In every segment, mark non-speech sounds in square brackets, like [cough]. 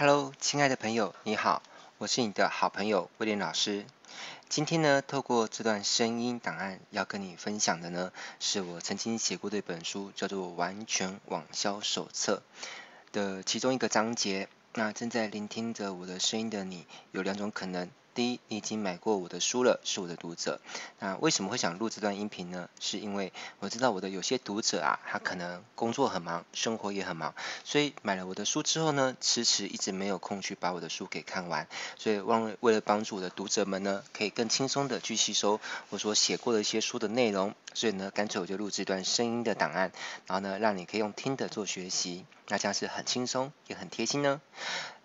Hello，亲爱的朋友，你好，我是你的好朋友威廉老师。今天呢，透过这段声音档案，要跟你分享的呢，是我曾经写过的一本书，叫做《完全网销手册》的其中一个章节。那正在聆听着我的声音的你，有两种可能。第一，你已经买过我的书了，是我的读者。那为什么会想录这段音频呢？是因为我知道我的有些读者啊，他可能工作很忙，生活也很忙，所以买了我的书之后呢，迟迟一直没有空去把我的书给看完。所以望为了帮助我的读者们呢，可以更轻松的去吸收我所写过的一些书的内容，所以呢，干脆我就录制一段声音的档案，然后呢，让你可以用听的做学习，那这样是很轻松也很贴心呢。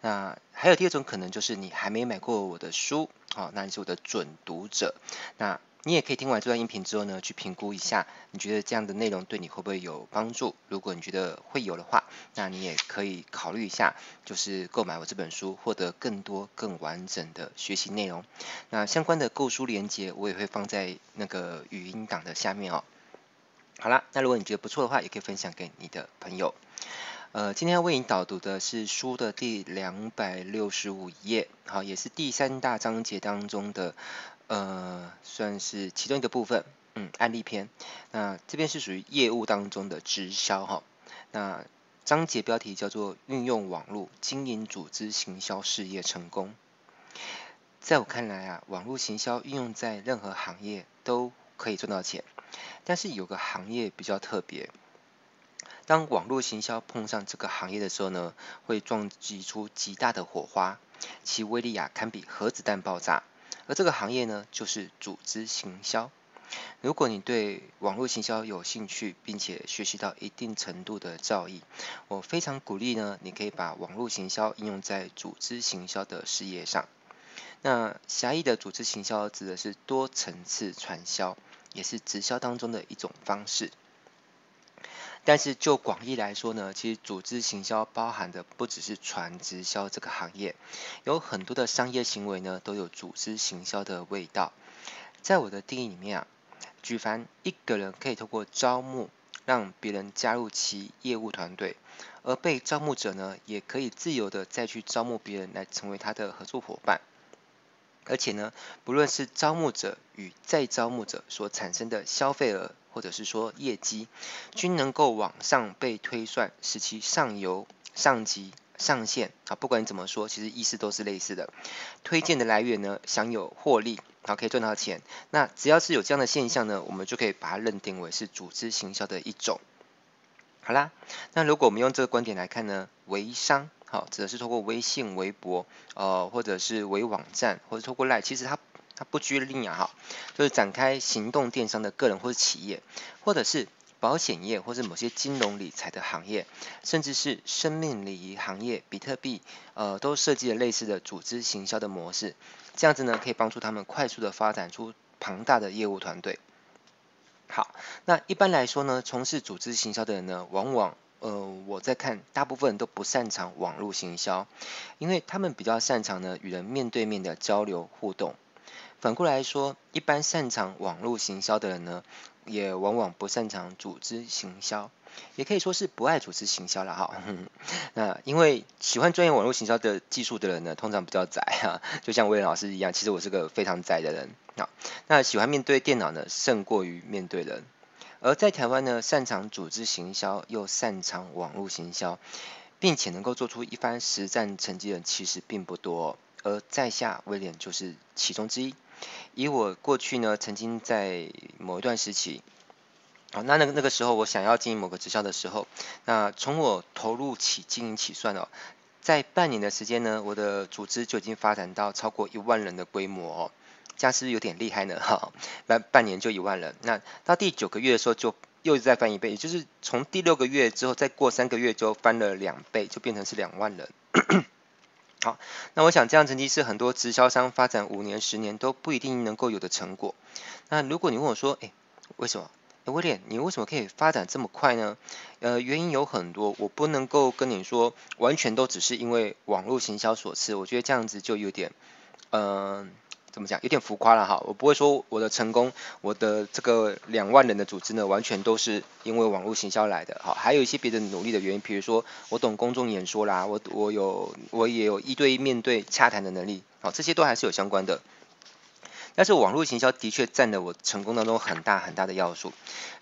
那还有第二种可能，就是你还没买过我的书，好，那你是我的准读者。那你也可以听完这段音频之后呢，去评估一下，你觉得这样的内容对你会不会有帮助？如果你觉得会有的话，那你也可以考虑一下，就是购买我这本书，获得更多更完整的学习内容。那相关的购书链接，我也会放在那个语音档的下面哦。好啦，那如果你觉得不错的话，也可以分享给你的朋友。呃，今天要为你导读的是书的第两百六十五页，好，也是第三大章节当中的，呃，算是其中一个部分，嗯，案例篇。那这边是属于业务当中的直销哈。那章节标题叫做“运用网络经营组织行销事业成功”。在我看来啊，网络行销运用在任何行业都可以赚到钱，但是有个行业比较特别。当网络行销碰上这个行业的时候呢，会撞击出极大的火花，其威力啊堪比核子弹爆炸。而这个行业呢，就是组织行销。如果你对网络行销有兴趣，并且学习到一定程度的造诣，我非常鼓励呢，你可以把网络行销应用在组织行销的事业上。那狭义的组织行销指的是多层次传销，也是直销当中的一种方式。但是就广义来说呢，其实组织行销包含的不只是传直销这个行业，有很多的商业行为呢都有组织行销的味道。在我的定义里面啊，举凡一个人可以透过招募让别人加入其业务团队，而被招募者呢也可以自由的再去招募别人来成为他的合作伙伴。而且呢，不论是招募者与再招募者所产生的消费额，或者是说业绩，均能够往上被推算，使其上游、上级、上线啊，不管怎么说，其实意思都是类似的。推荐的来源呢，享有获利，好，可以赚到钱。那只要是有这样的现象呢，我们就可以把它认定为是组织行销的一种。好啦，那如果我们用这个观点来看呢，微商。好，指的是透过微信、微博，呃，或者是微网站，或者透过 LINE，其实它它不拘泥啊，哈，就是展开行动电商的个人或者企业，或者是保险业，或者某些金融理财的行业，甚至是生命礼仪行业，比特币，呃，都设计了类似的组织行销的模式，这样子呢，可以帮助他们快速的发展出庞大的业务团队。好，那一般来说呢，从事组织行销的人呢，往往呃，我在看，大部分人都不擅长网络行销，因为他们比较擅长呢与人面对面的交流互动。反过来说，一般擅长网络行销的人呢，也往往不擅长组织行销，也可以说是不爱组织行销了哈。[laughs] 那因为喜欢专业网络行销的技术的人呢，通常比较宅哈，就像威廉老师一样，其实我是个非常宅的人那。那喜欢面对电脑呢，胜过于面对人。而在台湾呢，擅长组织行销又擅长网络行销，并且能够做出一番实战成绩的其实并不多。而在下威廉就是其中之一。以我过去呢，曾经在某一段时期，啊，那那个那个时候我想要经营某个直销的时候，那从我投入起经营起算哦，在半年的时间呢，我的组织就已经发展到超过一万人的规模哦。这样是有点厉害呢？哈，[laughs] 半半年就一万人，那到第九个月的时候就又再翻一倍，也就是从第六个月之后再过三个月就翻了两倍，就变成是两万人。[coughs] 好，那我想这样成绩是很多直销商发展五年、十年都不一定能够有的成果。那如果你问我说，哎，为什么？哎，威廉，你为什么可以发展这么快呢？呃，原因有很多，我不能够跟你说完全都只是因为网络行销所赐。我觉得这样子就有点，嗯、怎么讲？有点浮夸了哈。我不会说我的成功，我的这个两万人的组织呢，完全都是因为网络行销来的。哈，还有一些别的努力的原因，比如说我懂公众演说啦，我我有我也有一对一面对洽谈的能力。好，这些都还是有相关的。但是网络行销的确占了我成功当中很大很大的要素，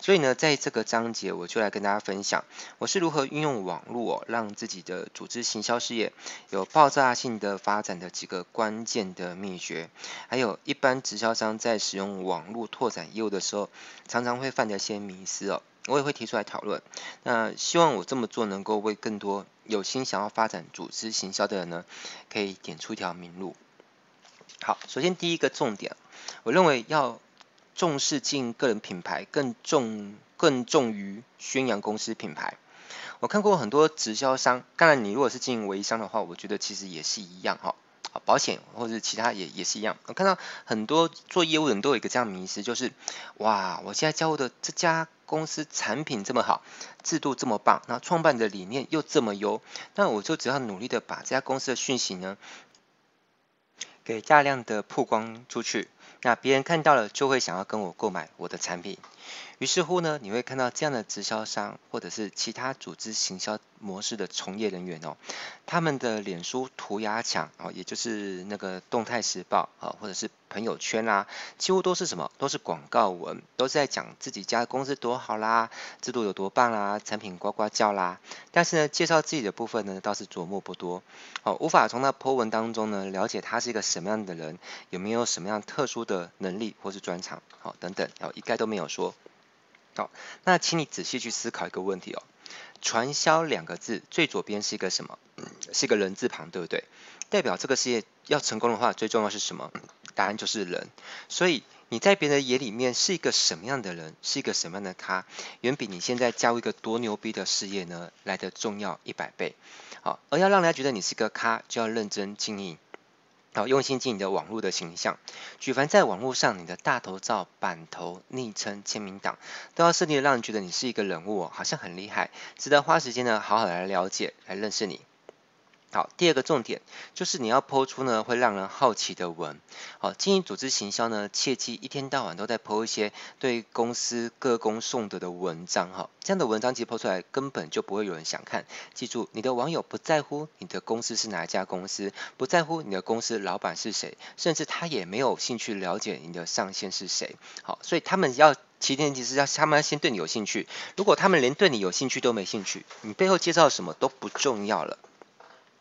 所以呢，在这个章节我就来跟大家分享，我是如何运用网络哦，让自己的组织行销事业有爆炸性的发展的几个关键的秘诀，还有一般直销商在使用网络拓展业务的时候，常常会犯的一些迷思哦，我也会提出来讨论。那希望我这么做能够为更多有心想要发展组织行销的人呢，可以点出一条明路。好，首先第一个重点，我认为要重视经营个人品牌，更重更重于宣扬公司品牌。我看过很多直销商，当然你如果是经营微商的话，我觉得其实也是一样哈。保险或者其他也也是一样。我看到很多做业务的人都有一个这样迷思，就是哇，我现在交的这家公司产品这么好，制度这么棒，那创办的理念又这么优，那我就只要努力的把这家公司的讯息呢，给大量的曝光出去，那别人看到了就会想要跟我购买我的产品。于是乎呢，你会看到这样的直销商或者是其他组织行销模式的从业人员哦，他们的脸书涂鸦墙哦，也就是那个动态时报啊，或者是朋友圈啦，几乎都是什么？都是广告文，都是在讲自己家公司多好啦，制度有多棒啦，产品呱呱叫啦。但是呢，介绍自己的部分呢，倒是琢磨不多哦，无法从那 po 文当中呢，了解他是一个什么样的人，有没有什么样特殊的能力或是专长，好等等，哦，一概都没有说。好，那请你仔细去思考一个问题哦。传销两个字最左边是一个什么？嗯，是一个人字旁，对不对？代表这个事业要成功的话，最重要是什么？答案就是人。所以你在别人眼里面是一个什么样的人，是一个什么样的咖，远比你现在加入一个多牛逼的事业呢来的重要一百倍。好，而要让人家觉得你是个咖，就要认真经营。好，用心经营你的网络的形象。举凡在网络上，你的大头照、版头、昵称、签名档，都要设定的让人觉得你是一个人物，好像很厉害，值得花时间呢，好好来了解、来认识你。好，第二个重点就是你要 po 出呢会让人好奇的文。好，经营组织行销呢，切记一天到晚都在 po 一些对公司歌功颂德的文章。哈，这样的文章其实 po 出来根本就不会有人想看。记住，你的网友不在乎你的公司是哪一家公司，不在乎你的公司老板是谁，甚至他也没有兴趣了解你的上线是谁。好，所以他们要前提其实要他们要先对你有兴趣。如果他们连对你有兴趣都没兴趣，你背后介绍什么都不重要了。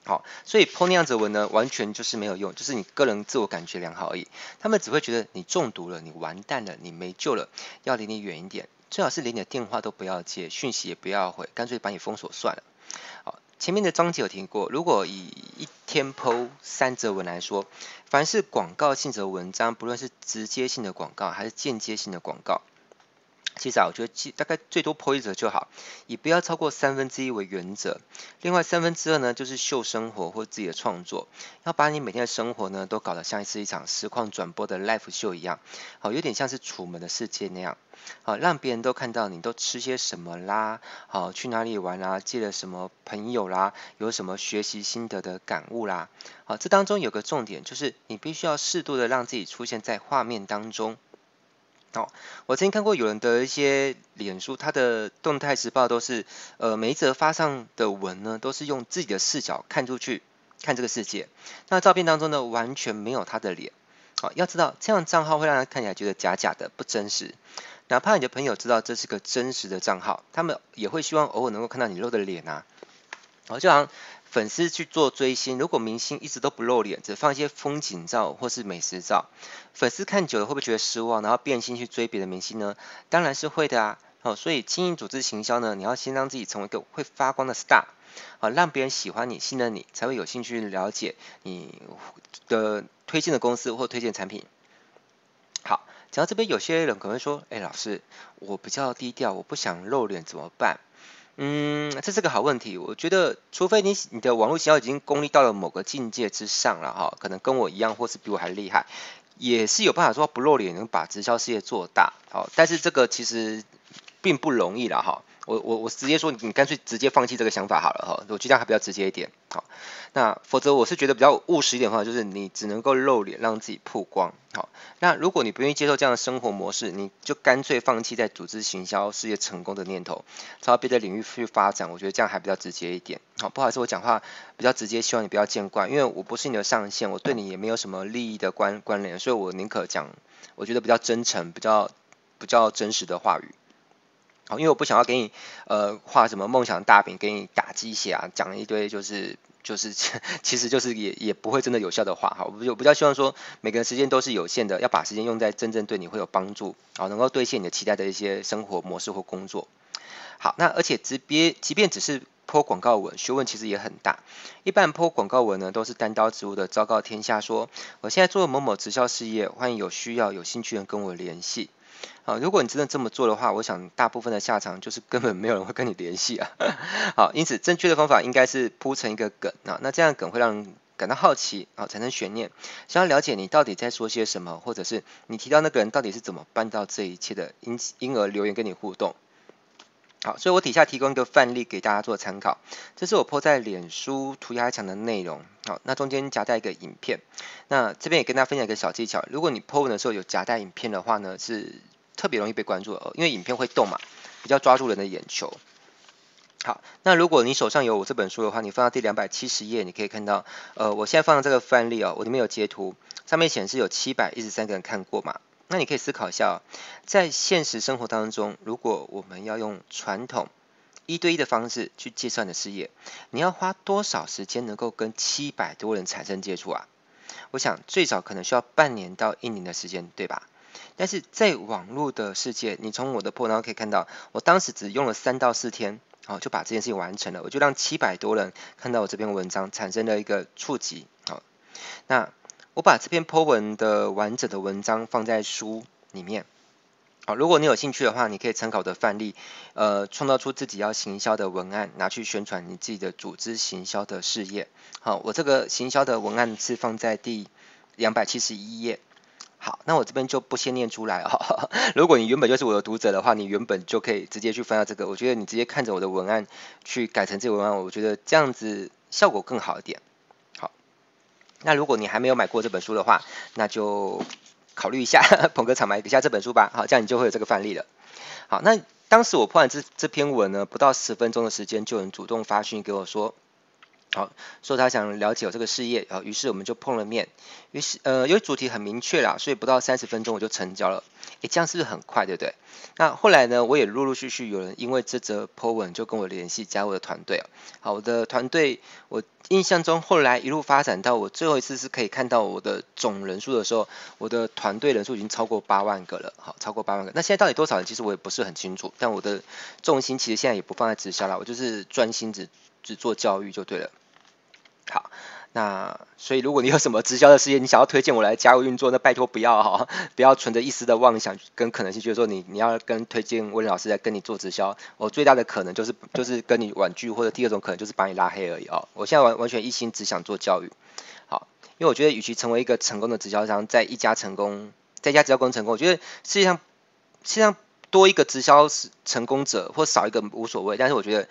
好，所以 po 那样子文呢，完全就是没有用，就是你个人自我感觉良好而已。他们只会觉得你中毒了，你完蛋了，你没救了，要离你远一点，最好是连你的电话都不要接，讯息也不要回，干脆把你封锁算了。好，前面的章节有提过，如果以一天 po 三则文来说，凡是广告性质的文章，不论是直接性的广告还是间接性的广告。其实啊，我觉得大概最多 po 一折就好，以不要超过三分之一为原则。另外三分之二呢，就是秀生活或自己的创作，要把你每天的生活呢，都搞得像是一场实况转播的 live 秀一样，好，有点像是楚门的世界那样，好，让别人都看到你都吃些什么啦，好，去哪里玩啦，借了什么朋友啦，有什么学习心得的感悟啦，好，这当中有个重点，就是你必须要适度的让自己出现在画面当中。哦，我曾经看过有人的一些脸书，他的动态时报都是，呃，每一则发上的文呢，都是用自己的视角看出去，看这个世界。那照片当中呢，完全没有他的脸。好、要知道这样账号会让人看起来觉得假假的，不真实。哪怕你的朋友知道这是个真实的账号，他们也会希望偶尔能够看到你露的脸啊。好、哦，就好像。粉丝去做追星，如果明星一直都不露脸，只放一些风景照或是美食照，粉丝看久了会不会觉得失望，然后变心去追别的明星呢？当然是会的啊。好，所以经营组织行销呢，你要先让自己成为一个会发光的 star，好，让别人喜欢你、信任你，才会有兴趣了解你的推荐的公司或推荐产品。好，讲到这边，有些人可能会说，哎，老师，我比较低调，我不想露脸，怎么办？嗯，这是个好问题。我觉得，除非你你的网络行销已经功力到了某个境界之上了哈，可能跟我一样，或是比我还厉害，也是有办法说不露脸能把直销事业做大。好，但是这个其实并不容易了哈。我我我直接说，你干脆直接放弃这个想法好了哈，我觉得这样还比较直接一点。好，那否则我是觉得比较务实一点的话，就是你只能够露脸让自己曝光。好，那如果你不愿意接受这样的生活模式，你就干脆放弃在组织行销事业成功的念头，朝别的领域去发展。我觉得这样还比较直接一点。好，不好意思，我讲话比较直接，希望你不要见怪，因为我不是你的上线，我对你也没有什么利益的关关联，所以我宁可讲，我觉得比较真诚、比较比较真实的话语。好，因为我不想要给你呃画什么梦想大饼，给你打鸡血啊，讲一堆就是就是 [laughs] 其实就是也也不会真的有效的话，好，我比较希望说每个人时间都是有限的，要把时间用在真正对你会有帮助，好，能够兑现你的期待的一些生活模式或工作。好，那而且即便即便只是 po 广告文，学问其实也很大。一般 po 广告文呢，都是单刀直入的昭告天下说，我现在做某某直销事业，欢迎有需要有兴趣的人跟我联系。好，如果你真的这么做的话，我想大部分的下场就是根本没有人会跟你联系啊。[laughs] 好，因此正确的方法应该是铺成一个梗啊，那这样梗会让人感到好奇啊，产生悬念，想要了解你到底在说些什么，或者是你提到那个人到底是怎么办到这一切的，因此因而留言跟你互动。好，所以我底下提供一个范例给大家做参考，这是我 po 在脸书涂鸦墙的内容。好，那中间夹带一个影片，那这边也跟大家分享一个小技巧，如果你 po 文的时候有夹带影片的话呢，是特别容易被关注哦，因为影片会动嘛，比较抓住人的眼球。好，那如果你手上有我这本书的话，你放到第两百七十页，你可以看到，呃，我现在放的这个范例哦，我里面有截图，上面显示有七百一十三个人看过嘛。那你可以思考一下哦，在现实生活当中，如果我们要用传统一对一的方式去介绍你的事业，你要花多少时间能够跟七百多人产生接触啊？我想最少可能需要半年到一年的时间，对吧？但是在网络的世界，你从我的破然可以看到，我当时只用了三到四天，好就把这件事情完成了，我就让七百多人看到我这篇文章，产生了一个触及，好，那我把这篇 po 文的完整的文章放在书里面，好，如果你有兴趣的话，你可以参考的范例，呃，创造出自己要行销的文案，拿去宣传你自己的组织行销的事业，好，我这个行销的文案是放在第两百七十一页。好，那我这边就不先念出来哦。[laughs] 如果你原本就是我的读者的话，你原本就可以直接去翻到这个。我觉得你直接看着我的文案去改成这个文案，我觉得这样子效果更好一点。好，那如果你还没有买过这本书的话，那就考虑一下捧个场买一下这本书吧。好，这样你就会有这个范例了。好，那当时我破完这这篇文呢，不到十分钟的时间，就有人主动发讯给我说。好，说他想了解我这个事业，啊，于是我们就碰了面，于是呃，因为主题很明确啦，所以不到三十分钟我就成交了，诶，这样是不是很快，对不对？那后来呢，我也陆陆续续有人因为这则 po 文就跟我联系，加我的团队。好，我的团队，我印象中后来一路发展到我最后一次是可以看到我的总人数的时候，我的团队人数已经超过八万个了，好，超过八万个。那现在到底多少人？其实我也不是很清楚，但我的重心其实现在也不放在直销了，我就是专心只只做教育就对了。好，那所以如果你有什么直销的事业，你想要推荐我来加入运作，那拜托不要哈，不要存着一丝的妄想跟可能性，就是说你你要跟推荐温老师来跟你做直销，我最大的可能就是就是跟你婉拒，或者第二种可能就是把你拉黑而已哦。我现在完完全一心只想做教育，好，因为我觉得与其成为一个成功的直销商，在一家成功，在一家直销公司成功，我觉得世界上世界上多一个直销成功者或少一个无所谓，但是我觉得。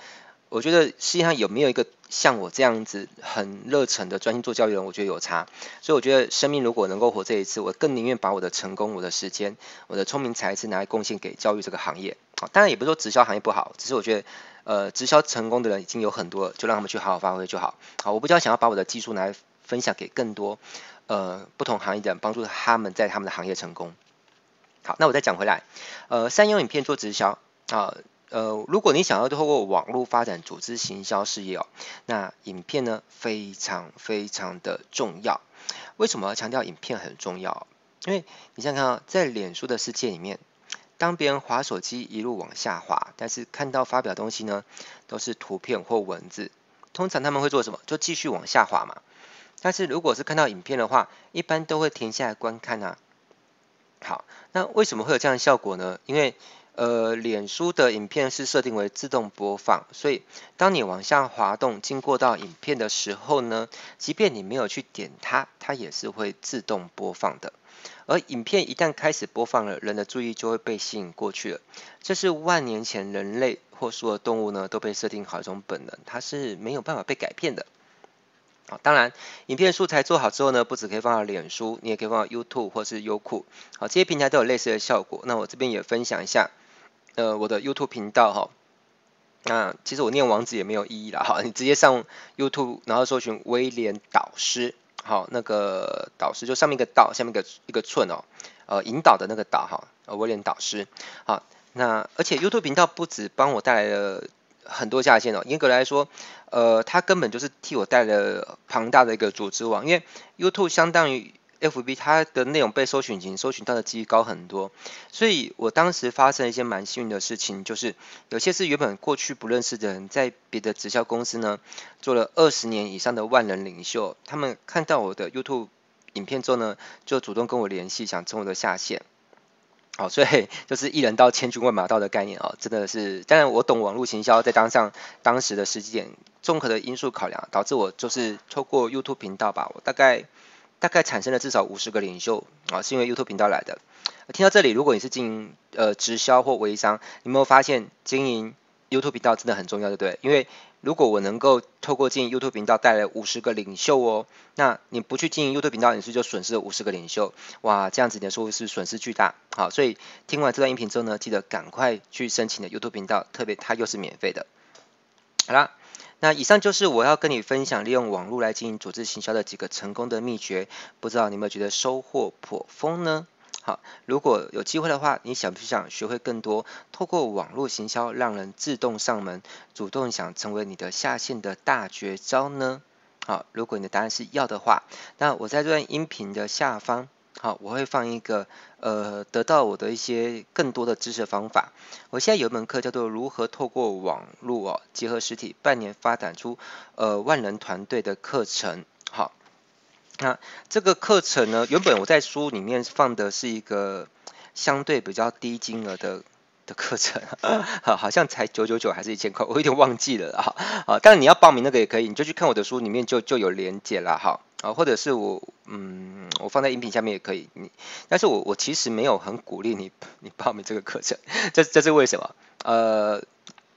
我觉得世界上有没有一个像我这样子很热忱的专心做教育人，我觉得有差。所以我觉得生命如果能够活这一次，我更宁愿把我的成功、我的时间、我的聪明才智拿来贡献给教育这个行业。当然也不是说直销行业不好，只是我觉得，呃，直销成功的人已经有很多，就让他们去好好发挥就好。好，我比较想要把我的技术拿来分享给更多呃不同行业的人，帮助他们在他们的行业成功。好，那我再讲回来，呃，善用影片做直销啊。呃如果你想要透过网络发展组织行销事业哦，那影片呢非常非常的重要。为什么强调影片很重要？因为你想想看，在脸书的世界里面，当别人滑手机一路往下滑，但是看到发表东西呢，都是图片或文字，通常他们会做什么？就继续往下滑嘛。但是如果是看到影片的话，一般都会停下来观看啊。好，那为什么会有这样的效果呢？因为呃，脸书的影片是设定为自动播放，所以当你往下滑动，经过到影片的时候呢，即便你没有去点它，它也是会自动播放的。而影片一旦开始播放了，人的注意就会被吸引过去了。这是万年前人类或所有动物呢都被设定好一种本能，它是没有办法被改变的。好，当然，影片素材做好之后呢，不只可以放到脸书，你也可以放到 YouTube 或是优酷。好，这些平台都有类似的效果。那我这边也分享一下，呃，我的 YouTube 频道哈。那其实我念网址也没有意义啦，哈，你直接上 YouTube，然后搜寻威廉导师，好，那个导师就上面一个导，下面一个一个寸哦，呃，引导的那个导哈，威廉导师，好，那而且 YouTube 频道不止帮我带来了很多下线哦，严格来说，呃，他根本就是替我带了庞大的一个组织网，因为 YouTube 相当于。FB 它的内容被搜寻引搜寻到的几率高很多，所以我当时发生了一些蛮幸运的事情，就是有些是原本过去不认识的人，在别的直销公司呢做了二十年以上的万人领袖，他们看到我的 YouTube 影片之后呢，就主动跟我联系，想成我的下线。好，所以 [laughs] 就是一人到千军万马到的概念啊，真的是，当然我懂网络行销，再当上当时的时机点，综合的因素考量，导致我就是透过 YouTube 频道吧，我大概。大概产生了至少五十个领袖啊，是因为 YouTube 频道来的。听到这里，如果你是经营呃直销或微商，你有没有发现经营 YouTube 频道真的很重要，对不对？因为如果我能够透过经营 YouTube 频道带来五十个领袖哦，那你不去经营 YouTube 频道，你是就损失了五十个领袖？哇，这样子你的收入是损失巨大。好，所以听完这段音频之后呢，记得赶快去申请的 YouTube 频道，特别它又是免费的。好啦。那以上就是我要跟你分享利用网络来经营组织行销的几个成功的秘诀，不知道你有没有觉得收获颇丰呢？好，如果有机会的话，你想不想学会更多透过网络行销让人自动上门，主动想成为你的下线的大绝招呢？好，如果你的答案是要的话，那我在这段音频的下方。好，我会放一个呃，得到我的一些更多的知识方法。我现在有一门课叫做如何透过网络哦，结合实体，半年发展出呃万人团队的课程。好，那这个课程呢，原本我在书里面放的是一个相对比较低金额的的课程，[laughs] 好，像才九九九还是一千块，我有点忘记了哈。啊，但是你要报名那个也可以，你就去看我的书里面就就有连结了哈。啊，或者是我嗯，我放在音频下面也可以。你，但是我我其实没有很鼓励你 [laughs] 你报名这个课程，这这是为什么？呃，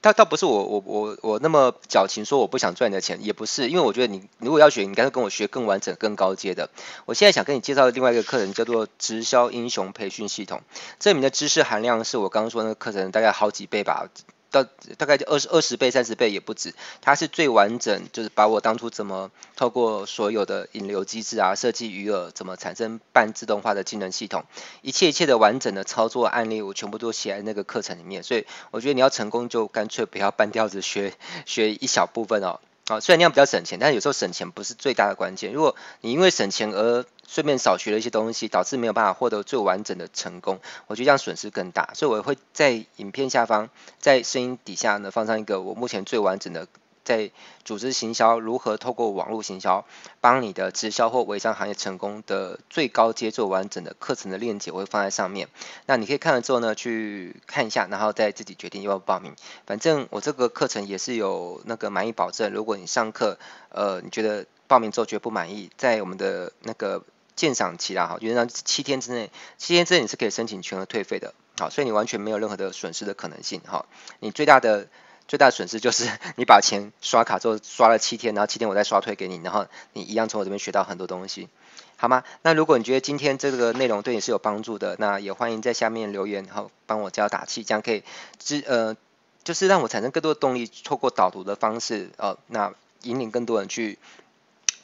倒倒不是我我我我那么矫情说我不想赚你的钱，也不是，因为我觉得你如果要学，你干脆跟我学更完整、更高阶的。我现在想跟你介绍的另外一个课程叫做直销英雄培训系统，这里面的知识含量是我刚刚说那个课程大概好几倍吧。到大概就二十二十倍、三十倍也不止，它是最完整，就是把我当初怎么透过所有的引流机制啊、设计余额、怎么产生半自动化的技能系统，一切一切的完整的操作案例，我全部都写在那个课程里面。所以我觉得你要成功，就干脆不要 [laughs] 半吊子学学一小部分哦。啊，虽然那样比较省钱，但有时候省钱不是最大的关键。如果你因为省钱而顺便少学了一些东西，导致没有办法获得最完整的成功，我觉得这样损失更大。所以我会在影片下方，在声音底下呢放上一个我目前最完整的。在组织行销如何透过网络行销帮你的直销或微商行业成功的最高阶做完整的课程的链接，我会放在上面。那你可以看了之后呢，去看一下，然后再自己决定要不要报名。反正我这个课程也是有那个满意保证。如果你上课，呃，你觉得报名之后觉得不满意，在我们的那个鉴赏期啦，哈，原来七天之内，七天之内你是可以申请全额退费的。好，所以你完全没有任何的损失的可能性。哈，你最大的。最大的损失就是 [laughs] 你把钱刷卡之后刷了七天，然后七天我再刷退给你，然后你一样从我这边学到很多东西，好吗？那如果你觉得今天这个内容对你是有帮助的，那也欢迎在下面留言，然后帮我加打气，这样可以支呃，就是让我产生更多的动力，透过导读的方式，呃，那引领更多人去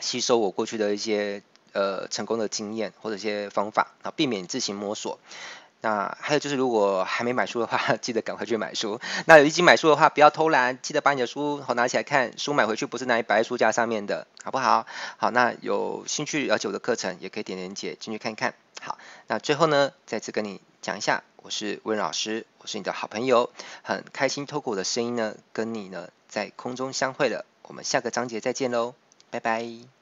吸收我过去的一些呃成功的经验或者一些方法，啊，避免自行摸索。那还有就是，如果还没买书的话，[laughs] 记得赶快去买书。那有已经买书的话，不要偷懒，记得把你的书好拿起来看。书买回去不是拿来摆在书架上面的，好不好？好，那有兴趣了解我的课程，也可以点点点进去看看。好，那最后呢，再次跟你讲一下，我是温老师，我是你的好朋友，很开心透过我的声音呢，跟你呢在空中相会了。我们下个章节再见喽，拜拜。